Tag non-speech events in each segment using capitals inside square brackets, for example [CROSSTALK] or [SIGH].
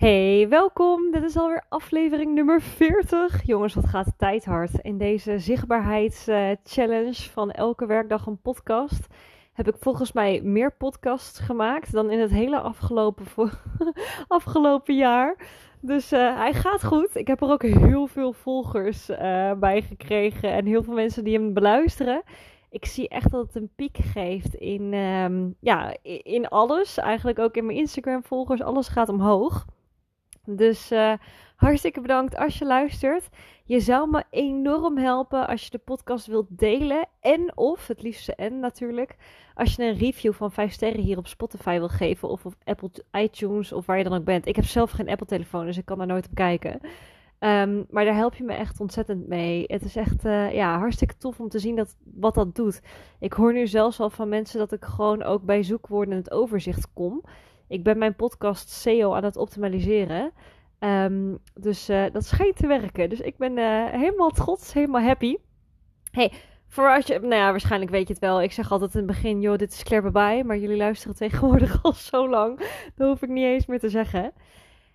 Hey, welkom. Dit is alweer aflevering nummer 40. Jongens, wat gaat de tijd hard. In deze zichtbaarheidschallenge van elke werkdag een podcast heb ik volgens mij meer podcasts gemaakt dan in het hele afgelopen, [LAUGHS] afgelopen jaar. Dus uh, hij gaat goed. Ik heb er ook heel veel volgers uh, bij gekregen en heel veel mensen die hem beluisteren. Ik zie echt dat het een piek geeft in, um, ja, in alles. Eigenlijk ook in mijn Instagram volgers. Alles gaat omhoog. Dus uh, hartstikke bedankt als je luistert. Je zou me enorm helpen als je de podcast wilt delen. En of, het liefste en natuurlijk, als je een review van 5 sterren hier op Spotify wil geven. Of op Apple iTunes of waar je dan ook bent. Ik heb zelf geen Apple telefoon, dus ik kan daar nooit op kijken. Um, maar daar help je me echt ontzettend mee. Het is echt uh, ja, hartstikke tof om te zien dat, wat dat doet. Ik hoor nu zelfs al van mensen dat ik gewoon ook bij zoekwoorden het overzicht kom. Ik ben mijn podcast SEO aan het optimaliseren. Um, dus uh, dat schijnt te werken. Dus ik ben uh, helemaal trots, helemaal happy. Hey, voor als je, nou ja, waarschijnlijk weet je het wel. Ik zeg altijd in het begin, joh, dit is Claire. Maar jullie luisteren tegenwoordig [LAUGHS] al zo lang. Dat hoef ik niet eens meer te zeggen.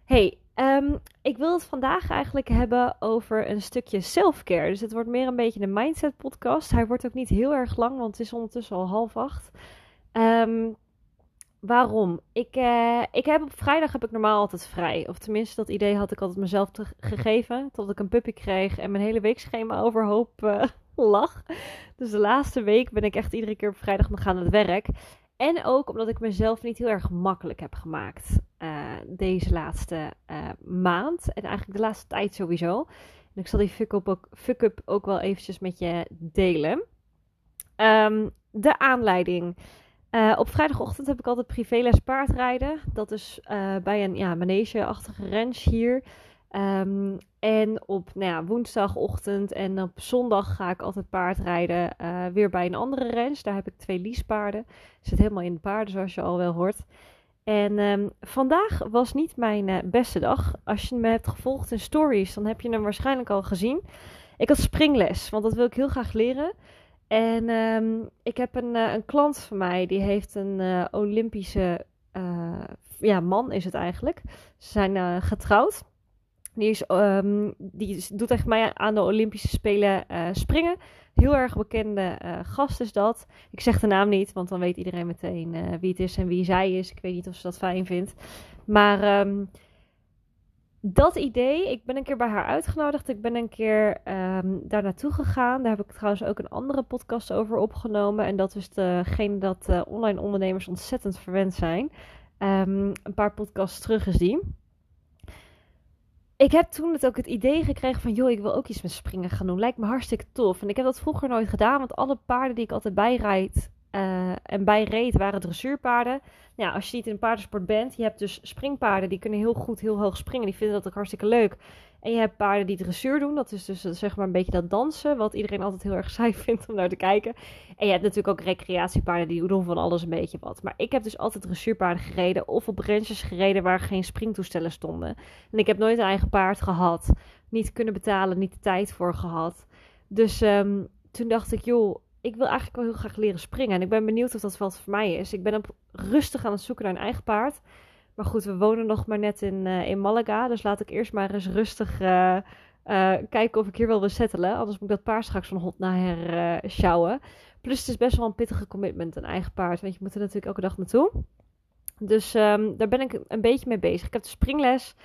Hey, um, ik wil het vandaag eigenlijk hebben over een stukje self-care. Dus het wordt meer een beetje een mindset podcast. Hij wordt ook niet heel erg lang, want het is ondertussen al half acht. Um, waarom? Ik, uh, ik heb op vrijdag heb ik normaal altijd vrij. Of tenminste, dat idee had ik altijd mezelf gegeven. Tot ik een puppy kreeg en mijn hele weekschema overhoop uh, [LAUGHS] lag. Dus de laatste week ben ik echt iedere keer op vrijdag nog aan het werk. En ook omdat ik mezelf niet heel erg makkelijk heb gemaakt uh, deze laatste maand. En eigenlijk de laatste tijd sowieso. En ik zal die fuck-up ook, fuck ook wel eventjes met je delen. Um, de aanleiding. Uh, op vrijdagochtend heb ik altijd privéles paardrijden. Dat is uh, bij een ja, manege-achtige ranch hier. Um, en op nou ja, woensdagochtend en op zondag ga ik altijd paardrijden uh, weer bij een andere ranch. Daar heb ik twee leasepaarden. Ik zit helemaal in de paarden, zoals je al wel hoort. En um, vandaag was niet mijn beste dag. Als je me hebt gevolgd in stories, dan heb je hem waarschijnlijk al gezien. Ik had springles, want dat wil ik heel graag leren. En um, ik heb een, uh, een klant van mij, die heeft een uh, Olympische uh, ja, man is het eigenlijk. Ze zijn getrouwd. Die, is, um, die doet echt mij aan de Olympische Spelen springen. Heel erg bekende gast is dat. Ik zeg de naam niet, want dan weet iedereen meteen wie het is en wie zij is. Ik weet niet of ze dat fijn vindt. Maar um, dat idee, ik ben een keer bij haar uitgenodigd. Ik ben een keer um, daar naartoe gegaan. Daar heb ik trouwens ook een andere podcast over opgenomen. En dat is degene dat uh, online ondernemers ontzettend verwend zijn. Um, een paar podcasts terug is die. Ik heb toen het ook het idee gekregen van, joh, ik wil ook iets met springen gaan doen. Lijkt me hartstikke tof. En ik heb dat vroeger nooit gedaan, want alle paarden die ik altijd bijrijd uh, en bijreed waren dressuurpaarden. Ja, als je niet in een paardensport bent, je hebt dus springpaarden die kunnen heel goed heel hoog springen. Die vinden dat ook hartstikke leuk. En je hebt paarden die dressuur doen. Dat is dus zeg maar een beetje dat dansen, wat iedereen altijd heel erg [LAUGHS] saai vindt om naar te kijken. En je hebt natuurlijk ook recreatiepaarden die doen van alles een beetje wat. Maar ik heb dus altijd dressuurpaarden gereden of op ranches gereden waar geen springtoestellen stonden. En ik heb nooit een eigen paard gehad. Niet kunnen betalen, niet de tijd voor gehad. Dus um, toen dacht ik, joh, ik wil eigenlijk wel heel graag leren springen. En ik ben benieuwd of dat wat voor mij is. Ik ben op rustig aan het zoeken naar een eigen paard. Maar goed, we wonen nog maar net in, uh, in Malaga. Dus laat ik eerst maar eens rustig uh, uh, kijken of ik hier wel wil settelen. Anders moet ik dat paard straks van hond naar her sjouwen. Plus het is best wel een pittige commitment, een eigen paard. Want je moet er natuurlijk elke dag naartoe. Dus um, daar ben ik een beetje mee bezig. Ik heb de springles.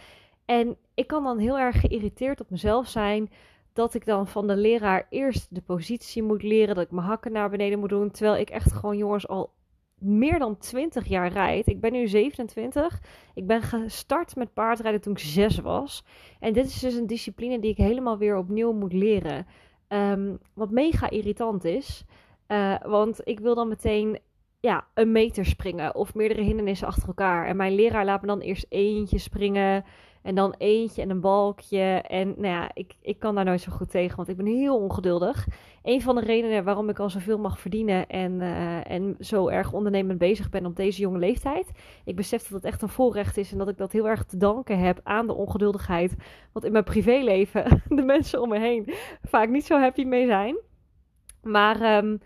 En ik kan dan heel erg geïrriteerd op mezelf zijn dat ik dan van de leraar eerst de positie moet leren, dat ik mijn hakken naar beneden moet doen, terwijl ik echt gewoon jongens al meer dan 20 jaar rijd. Ik ben nu 27. Ik ben gestart met paardrijden toen ik 6 was. En dit is dus een discipline die ik helemaal weer opnieuw moet leren. Um, wat mega irritant is. Uh, want ik wil dan meteen ja, een meter springen of meerdere hindernissen achter elkaar. En mijn leraar laat me dan eerst eentje springen. En dan eentje en een balkje. En nou ja, ik, ik kan daar nooit zo goed tegen, want ik ben heel ongeduldig. Een van de redenen waarom ik al zoveel mag verdienen en, uh, en zo erg ondernemend bezig ben op deze jonge leeftijd. Ik besef dat het echt een voorrecht is en dat ik dat heel erg te danken heb aan de ongeduldigheid. Want in mijn privéleven [LAUGHS] de mensen om me heen vaak niet zo happy mee zijn. Maar um,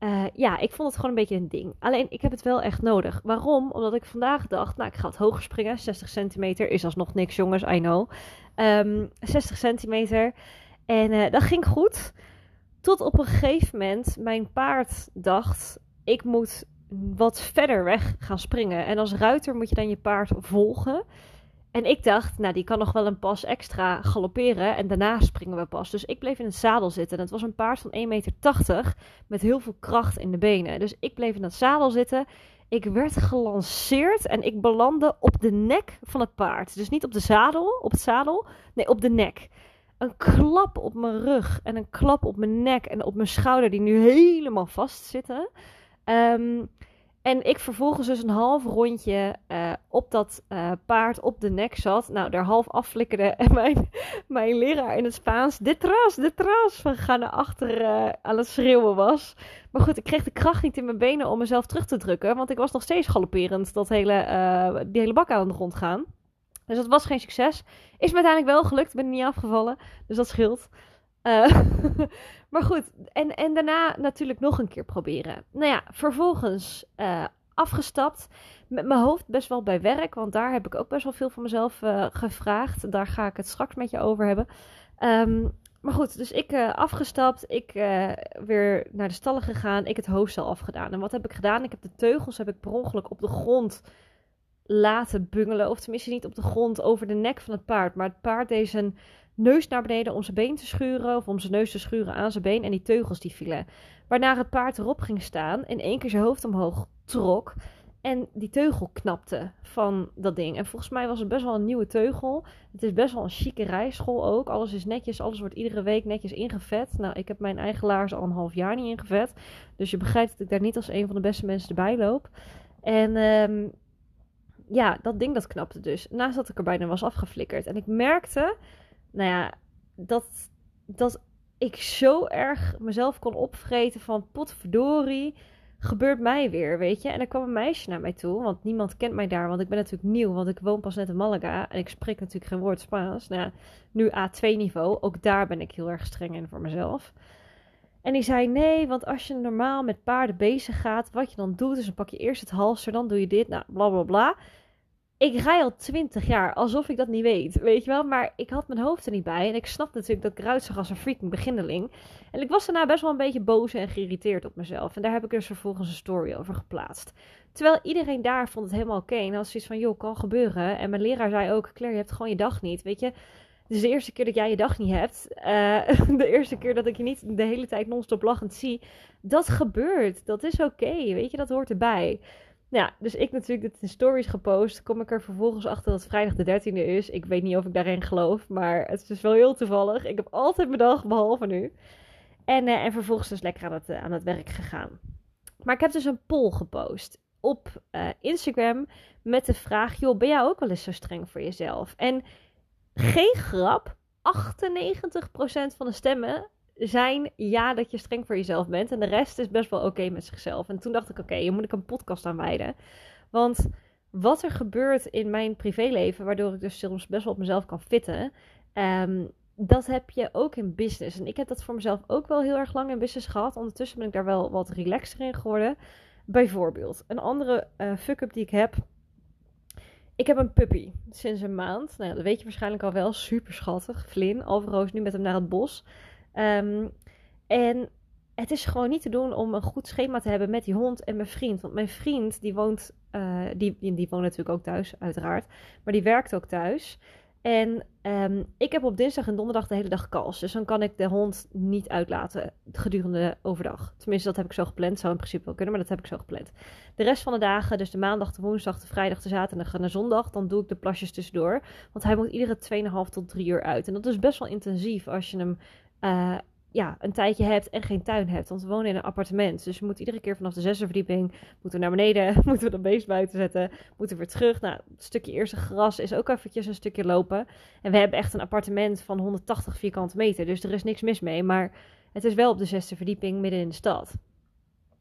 eh, ja, ik vond het gewoon een beetje een ding. Alleen, ik heb het wel echt nodig. Waarom? Omdat ik vandaag dacht, nou, ik ga het hoger springen. 60 centimeter is alsnog niks, jongens, I know. 60 centimeter. En uh, dat ging goed. Tot op een gegeven moment mijn paard dacht: ik moet wat verder weg gaan springen. En als ruiter moet je dan je paard volgen. En ik dacht, nou, die kan nog wel een pas extra galopperen en daarna springen we pas. Dus ik bleef in het zadel zitten. En het was een paard van 1,80 meter met heel veel kracht in de benen. Dus ik bleef in het zadel zitten. Ik werd gelanceerd en ik belandde op de nek van het paard. Dus niet op de zadel, op het zadel, nee, op de nek een klap op mijn rug en een klap op mijn nek en op mijn schouder die nu helemaal vastzitten. Um, en ik vervolgens dus een half rondje uh, op dat uh, paard op de nek zat. Nou, daar half afflikkerde en [LAUGHS] mijn, mijn leraar in het Spaans, detras, detras, van ga naar achter uh, aan het schreeuwen was. Maar goed, ik kreeg de kracht niet in mijn benen om mezelf terug te drukken. Want ik was nog steeds galopperend dat hele, die hele bak aan de grond gaan. Dus dat was geen succes. Is me uiteindelijk wel gelukt. Ben niet afgevallen. Dus dat scheelt. Uh, [LAUGHS] maar goed. En, en daarna natuurlijk nog een keer proberen. Nou ja, vervolgens uh, afgestapt. Met mijn hoofd best wel bij werk. Want daar heb ik ook best wel veel van mezelf uh, gevraagd. Daar ga ik het straks met je over hebben. Um, maar goed, dus ik afgestapt. Ik weer naar de stallen gegaan. Ik het hoofdstel afgedaan. En wat heb ik gedaan? Ik heb de teugels heb ik per ongeluk op de grond laten bungelen. Of tenminste niet op de grond over de nek van het paard. Maar het paard deed zijn neus naar beneden om zijn been te schuren. Of om zijn neus te schuren aan zijn been. En die teugels die vielen. Waarna het paard erop ging staan. En één keer zijn hoofd omhoog trok. En die teugel knapte van dat ding. En volgens mij was het best wel een nieuwe teugel. Het is best wel een chique rijschool ook. Alles is netjes. Alles wordt iedere week netjes ingevet. Nou, ik heb mijn eigen laars al een half jaar niet ingevet. Dus je begrijpt dat ik daar niet als een van de beste mensen erbij loop. En um, ja, dat ding dat knapte dus. Naast dat ik er bijna was afgeflikkerd. En ik merkte, nou ja, dat, dat ik zo erg mezelf kon opvreten van potverdorie, gebeurt mij weer, weet je. En er kwam een meisje naar mij toe, want niemand kent mij daar, want ik ben natuurlijk nieuw, want ik woon pas net in Malaga en ik spreek natuurlijk geen woord Spaans. Nou nu A2 niveau, ook daar ben ik heel erg streng in voor mezelf. En die zei: Nee, want als je normaal met paarden bezig gaat, wat je dan doet, is dan pak je eerst het halster, dan doe je dit, nou bla bla bla ik rij al twintig jaar alsof ik dat niet weet, weet je wel. Maar ik had mijn hoofd er niet bij. En ik snap natuurlijk dat ik eruit zag als een freaking beginneling. En ik was daarna best wel een beetje boos en geïrriteerd op mezelf. En daar heb ik dus vervolgens een story over geplaatst. Terwijl iedereen daar vond het helemaal oké. Okay. En had zoiets van, joh, kan gebeuren. En mijn leraar zei ook, Claire, je hebt gewoon je dag niet, weet je. Dus de eerste keer dat jij je dag niet hebt, uh, [LAUGHS] de eerste keer dat ik je niet de hele tijd non-stop lachend zie, dat gebeurt. Dat is oké, weet je, dat hoort erbij. Ja, dus ik natuurlijk dit in stories gepost. Kom ik er vervolgens achter dat het vrijdag de 13e is. Ik weet niet of ik daarin geloof, maar het is dus wel heel toevallig. Ik heb altijd mijn dag, behalve nu. En, uh, en vervolgens dus lekker aan het, uh, aan het werk gegaan. Maar ik heb dus een poll gepost op uh, Instagram met de vraag: joh, ben jij ook wel eens zo streng voor jezelf? En geen grap, 98% van de stemmen zijn ja dat je streng voor jezelf bent. En de rest is best wel oké met zichzelf. En toen dacht ik, oké, je moet ik een podcast aan wijden. Want wat er gebeurt in mijn privéleven, waardoor ik dus soms best wel op mezelf kan fitten. Um, dat heb je ook in business. En ik heb dat voor mezelf ook wel heel erg lang in business gehad. Ondertussen ben ik daar wel wat relaxter in geworden. Bijvoorbeeld, een andere uh, fuck-up die ik heb. Ik heb een puppy sinds een maand. Nou dat weet je waarschijnlijk al wel. Super schattig. Flynn. Alvaro is nu met hem naar het bos. Um, en het is gewoon niet te doen om een goed schema te hebben met die hond en mijn vriend. Want mijn vriend, die woont, uh, die, die woont natuurlijk ook thuis, uiteraard. Maar die werkt ook thuis. En um, ik heb op dinsdag en donderdag de hele dag kals. Dus dan kan ik de hond niet uitlaten gedurende overdag. Tenminste, dat heb ik zo gepland. Zou in principe wel kunnen, maar dat heb ik zo gepland. De rest van de dagen, dus de maandag, de woensdag, de vrijdag, de zaterdag en de zondag, dan doe ik de plasjes tussendoor. Want hij moet iedere 2,5 tot 3 uur uit. En dat is best wel intensief als je hem uh, ja, een tijdje hebt en geen tuin hebt. Want we wonen in een appartement. Dus we moeten iedere keer vanaf de zesde verdieping moeten we naar beneden. [LAUGHS] Moeten we de beest buiten zetten. Moeten we weer terug. Nou, het stukje eerste gras is ook eventjes een stukje lopen. En we hebben echt een appartement van 180 vierkante meter. Dus er is niks mis mee. Maar het is wel op de zesde verdieping midden in de stad.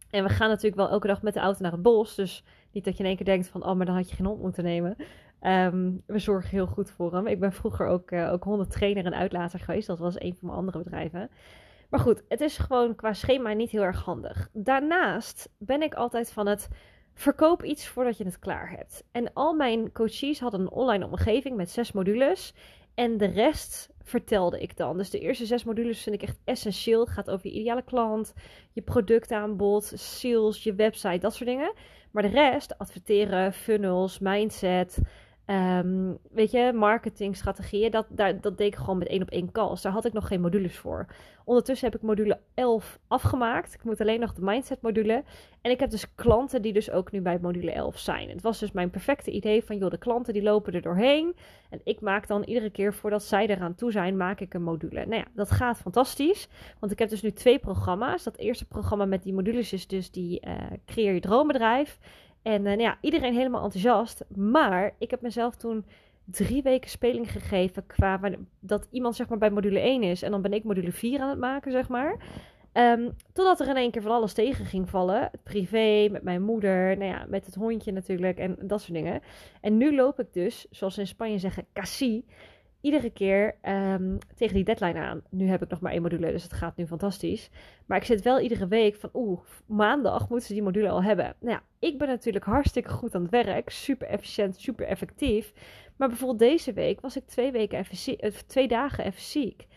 En we gaan natuurlijk wel elke dag met de auto naar het bos. Dus niet dat je in één keer denkt van... Oh, maar dan had je geen hond moeten nemen. Um, we zorgen heel goed voor hem. Ik ben vroeger ook, uh, ook hondentrainer en uitlater geweest. Dat was een van mijn andere bedrijven. Maar goed, het is gewoon qua schema niet heel erg handig. Daarnaast ben ik altijd van het verkoop iets voordat je het klaar hebt. En al mijn coaches hadden een online omgeving met zes modules. En de rest vertelde ik dan. Dus de eerste zes modules vind ik echt essentieel. Het gaat over je ideale klant, je productaanbod, sales, je website, dat soort dingen. Maar de rest, adverteren, funnels, mindset, Um, weet je, marketingstrategieën, dat, daar, dat deed ik gewoon met één op één calls. Daar had ik nog geen modules voor. Ondertussen heb ik module 11 afgemaakt. Ik moet alleen nog de mindset module. En ik heb dus klanten die dus ook nu bij module 11 zijn. Het was dus mijn perfecte idee van, joh, de klanten die lopen er doorheen. En ik maak dan iedere keer voordat zij eraan toe zijn, maak ik een module. Nou ja, dat gaat fantastisch. Want ik heb dus nu twee programma's. Dat eerste programma met die modules is dus die uh, Creëer je droombedrijf. En uh, ja, iedereen helemaal enthousiast. Maar ik heb mezelf toen drie weken speling gegeven qua dat iemand zeg maar bij module 1 is. En dan ben ik module 4 aan het maken, zeg maar. Um, totdat er in één keer van alles tegen ging vallen. Privé, met mijn moeder, nou ja, met het hondje natuurlijk en dat soort dingen. En nu loop ik dus, zoals ze in Spanje zeggen, cassie iedere keer um, tegen die deadline aan. Nu heb ik nog maar één module, dus het gaat nu fantastisch. Maar ik zit wel iedere week van, oeh, maandag moeten ze die module al hebben. Nou ja, ik ben natuurlijk hartstikke goed aan het werk. Super efficiënt, super effectief. Maar bijvoorbeeld deze week was ik twee, weken even eh, twee dagen even ziek.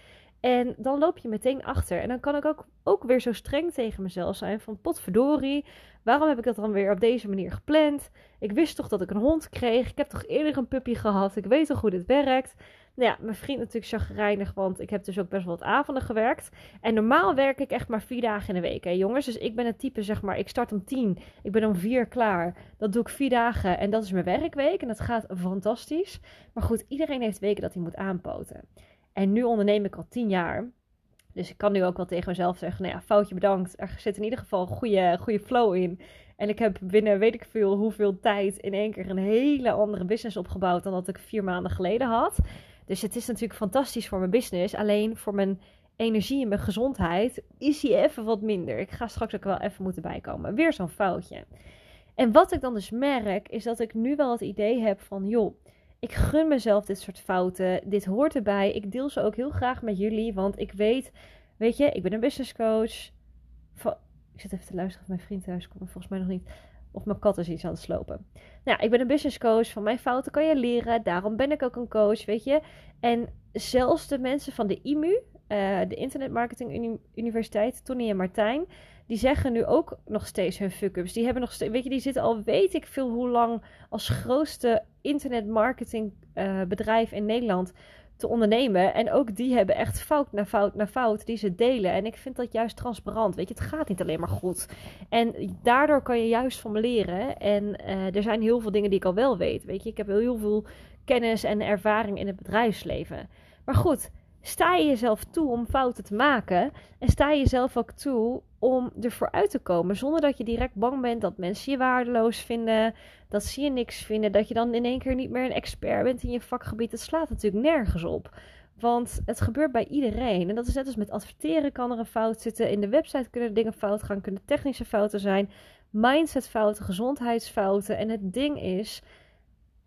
En dan loop je meteen achter. En dan kan ik ook, ook weer zo streng tegen mezelf zijn van potverdorie. Waarom heb ik dat dan weer op deze manier gepland? Ik wist toch dat ik een hond kreeg. Ik heb toch eerder een puppy gehad. Ik weet toch hoe dit werkt. Nou ja, mijn vriend natuurlijk chagrijnig, want ik heb dus ook best wel wat avonden gewerkt. En normaal werk ik echt maar vier dagen in de week, hè jongens. Dus ik ben het type, zeg maar, ik start om tien, ik ben om vier klaar. Dat doe ik vier dagen en dat is mijn werkweek en dat gaat fantastisch. Maar goed, iedereen heeft weken dat hij moet aanpoten. En nu onderneem ik al tien jaar. Dus ik kan nu ook wel tegen mezelf zeggen, nou ja, foutje bedankt. Er zit in ieder geval goede, goede flow in. En ik heb binnen weet ik veel hoeveel tijd in één keer een hele andere business opgebouwd dan dat ik vier maanden geleden had. Dus het is natuurlijk fantastisch voor mijn business. Alleen voor mijn energie en mijn gezondheid is hij even wat minder. Ik ga straks ook wel even moeten bijkomen. Weer zo'n foutje. En wat ik dan dus merk, is dat ik nu wel het idee heb van, joh, ik gun mezelf dit soort fouten. Dit hoort erbij. Ik deel ze ook heel graag met jullie, want ik weet, weet je, ik ben een business coach. Ik zit even te luisteren of mijn vriend thuis komt, volgens mij nog niet. Of mijn kat is iets aan het slopen. Nou, ik ben een business coach. Van mijn fouten kan je leren. Daarom ben ik ook een coach, weet je. En zelfs de mensen van de IMU, uh, de Internet Marketing Universiteit, Tony en Martijn, die zeggen nu ook nog steeds hun fuck-ups. Die hebben nog steeds, weet je, die zitten al weet ik veel hoe lang als grootste internet marketing uh, bedrijf in Nederland te ondernemen. En ook die hebben echt fout na fout na fout die ze delen. En ik vind dat juist transparant. Weet je, het gaat niet alleen maar goed. En daardoor kan je juist van leren. En uh, er zijn heel veel dingen die ik al wel weet. Weet je, ik heb heel veel kennis en ervaring in het bedrijfsleven. Maar goed, sta je jezelf toe om fouten te maken. En sta je jezelf ook toe om ervoor uit te komen. Zonder dat je direct bang bent dat mensen je waardeloos vinden. Dat ze je niks vinden. Dat je dan in één keer niet meer een expert bent in je vakgebied. Het slaat natuurlijk nergens op. Want het gebeurt bij iedereen. En dat is net als met adverteren kan er een fout zitten. In de website kunnen dingen fout gaan. Kunnen technische fouten zijn. Mindsetfouten, gezondheidsfouten. En het ding is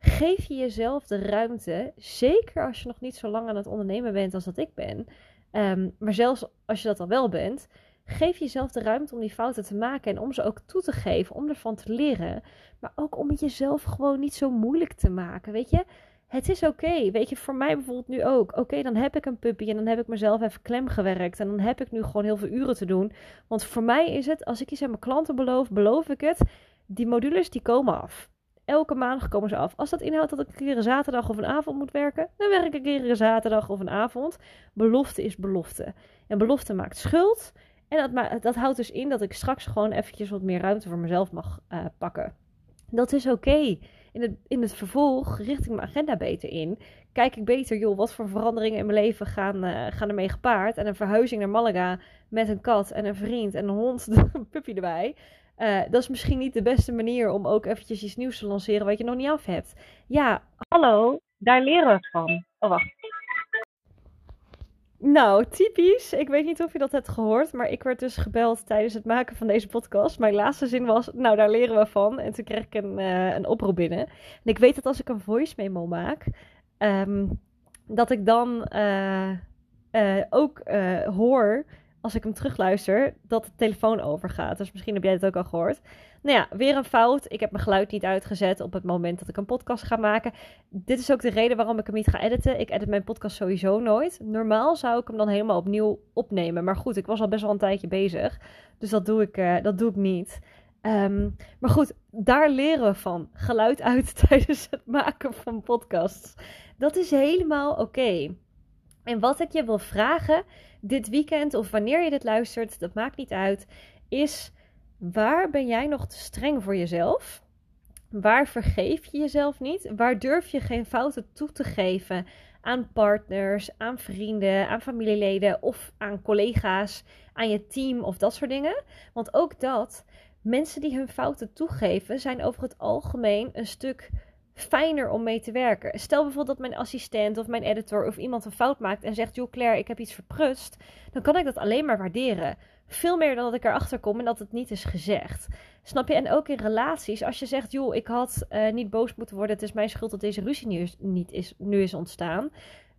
geef je jezelf de ruimte, zeker als je nog niet zo lang aan het ondernemen bent als dat ik ben, um, maar zelfs als je dat al wel bent, geef jezelf de ruimte om die fouten te maken en om ze ook toe te geven, om ervan te leren, maar ook om het jezelf gewoon niet zo moeilijk te maken, weet je. Het is oké, weet je, voor mij bijvoorbeeld nu ook. Oké, dan heb ik een puppy en dan heb ik mezelf even klem gewerkt. En dan heb ik nu gewoon heel veel uren te doen. Want voor mij is het, als ik iets aan mijn klanten beloof, beloof ik het. Die modules die komen af. Elke maandag komen ze af. Als dat inhoudt dat ik een keer een zaterdag of een avond moet werken, dan werk ik een keer een zaterdag of een avond. Belofte is belofte. En belofte maakt schuld. En dat, dat houdt dus in dat ik straks gewoon eventjes wat meer ruimte voor mezelf mag uh, pakken. Dat is oké. In, het, in het vervolg richt ik mijn agenda beter in. Kijk ik beter, joh, wat voor veranderingen in mijn leven gaan, uh, gaan ermee gepaard. En een verhuizing naar Malaga met een kat en een vriend en een hond, [LAUGHS] een puppy erbij. Uh, dat is misschien niet de beste manier om ook eventjes iets nieuws te lanceren wat je nog niet af hebt. Ja, hallo, daar leren we van. Oh, wacht. Nou, typisch. Ik weet niet of je dat hebt gehoord, maar ik werd dus gebeld tijdens het maken van deze podcast. Mijn laatste zin was, nou, daar leren we van. En toen kreeg ik een, uh, een oproep binnen. En ik weet dat als ik een voice memo maak, um, dat ik dan uh, ook hoor als ik hem terugluister, dat de telefoon overgaat. Dus misschien heb jij het ook al gehoord. Nou ja, weer een fout. Ik heb mijn geluid niet uitgezet op het moment dat ik een podcast ga maken. Dit is ook de reden waarom ik hem niet ga editen. Ik edit mijn podcast sowieso nooit. Normaal zou ik hem dan helemaal opnieuw opnemen. Maar goed, ik was al best wel een tijdje bezig. Dus dat doe ik, uh, dat doe ik niet. Ehm, maar goed, daar leren we van. Geluid uit [LAUGHS] tijdens het maken van podcasts. Dat is helemaal oké. En wat ik je wil vragen dit weekend of wanneer je dit luistert, dat maakt niet uit, is waar ben jij nog te streng voor jezelf? Waar vergeef je jezelf niet? Waar durf je geen fouten toe te geven aan partners, aan vrienden, aan familieleden of aan collega's, aan je team of dat soort dingen? Want ook dat, mensen die hun fouten toegeven, zijn over het algemeen een stuk fijner om mee te werken. Stel bijvoorbeeld dat mijn assistent of mijn editor of iemand een fout maakt en zegt: Joh, Claire, ik heb iets verprust. Dan kan ik dat alleen maar waarderen. Veel meer dan dat ik erachter kom en dat het niet is gezegd. Snap je? En ook in relaties, als je zegt: Joh, ik had uh, niet boos moeten worden. Het is mijn schuld dat deze ruzie nu is, nu is ontstaan.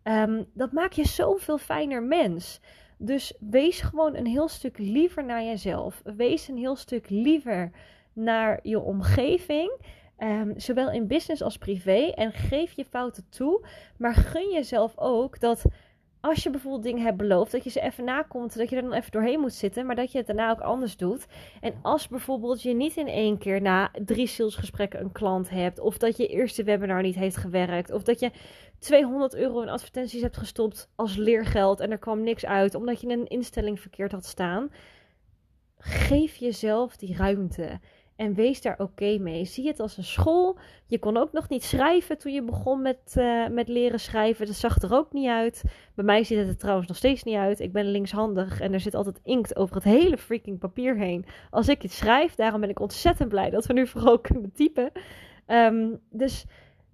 Um, dat maakt je zoveel fijner mens. Dus wees gewoon een heel stuk liever naar jezelf. Wees een heel stuk liever naar je omgeving. Um, zowel in business als privé. En geef je fouten toe. Maar gun jezelf ook dat als je bijvoorbeeld dingen hebt beloofd, dat je ze even nakomt, dat je er dan even doorheen moet zitten, maar dat je het daarna ook anders doet. En als bijvoorbeeld je niet in één keer na drie salesgesprekken een klant hebt, of dat je eerste webinar niet heeft gewerkt, of dat je 200 euro in advertenties hebt gestopt als leergeld en er kwam niks uit, omdat je een instelling verkeerd had staan. Geef jezelf die ruimte. En wees daar oké mee. Zie het als een school. Je kon ook nog niet schrijven toen je begon met, uh, met leren schrijven. Dat zag er ook niet uit. Bij mij ziet het er trouwens nog steeds niet uit. Ik ben linkshandig en er zit altijd inkt over het hele freaking papier heen. Als ik iets schrijf, daarom ben ik ontzettend blij dat we nu vooral [LAUGHS] kunnen typen. Um, dus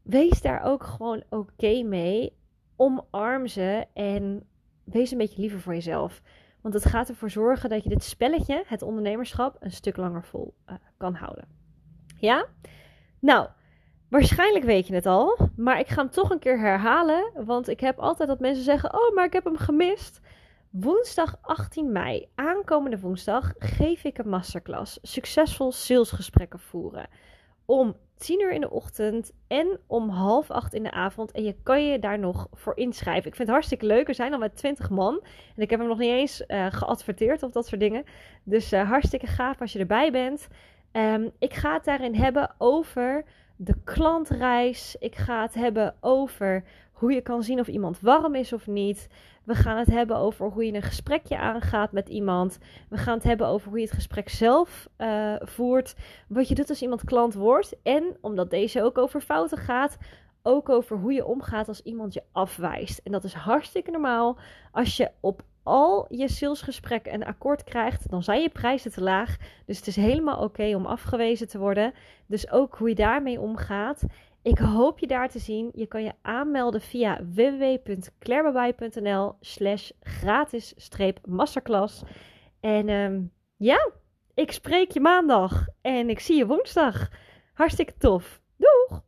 wees daar ook gewoon oké mee. Omarm ze en wees een beetje liever voor jezelf. Want het gaat ervoor zorgen dat je dit spelletje, het ondernemerschap, een stuk langer vol uh, kan houden. Ja? Nou, waarschijnlijk weet je het al, maar ik ga hem toch een keer herhalen. Want ik heb altijd dat mensen zeggen: Oh, maar ik heb hem gemist. Woensdag 18 mei, aankomende woensdag, geef ik een masterclass. Succesvol salesgesprekken voeren. Om 10 uur in de ochtend en om half acht in de avond. En je kan je daar nog voor inschrijven. Ik vind het hartstikke leuk. Er zijn al met 20 man. En ik heb hem nog niet eens uh, geadverteerd of dat soort dingen. Dus uh, hartstikke gaaf als je erbij bent. Um, ik ga het daarin hebben over de klantreis. Ik ga het hebben over hoe je kan zien of iemand warm is of niet. We gaan het hebben over hoe je een gesprekje aangaat met iemand. We gaan het hebben over hoe je het gesprek zelf uh, voert. Wat je doet als iemand klant wordt. En omdat deze ook over fouten gaat, ook over hoe je omgaat als iemand je afwijst. En dat is hartstikke normaal als je op al je salesgesprekken een akkoord krijgt, dan zijn je prijzen te laag. Dus het is helemaal oké om afgewezen te worden. Dus ook hoe je daarmee omgaat. Ik hoop je daar te zien. Je kan je aanmelden via www.clairebabai.nl slash gratis-masterclass. En um, ja, ik spreek je maandag en ik zie je woensdag. Hartstikke tof. Doeg!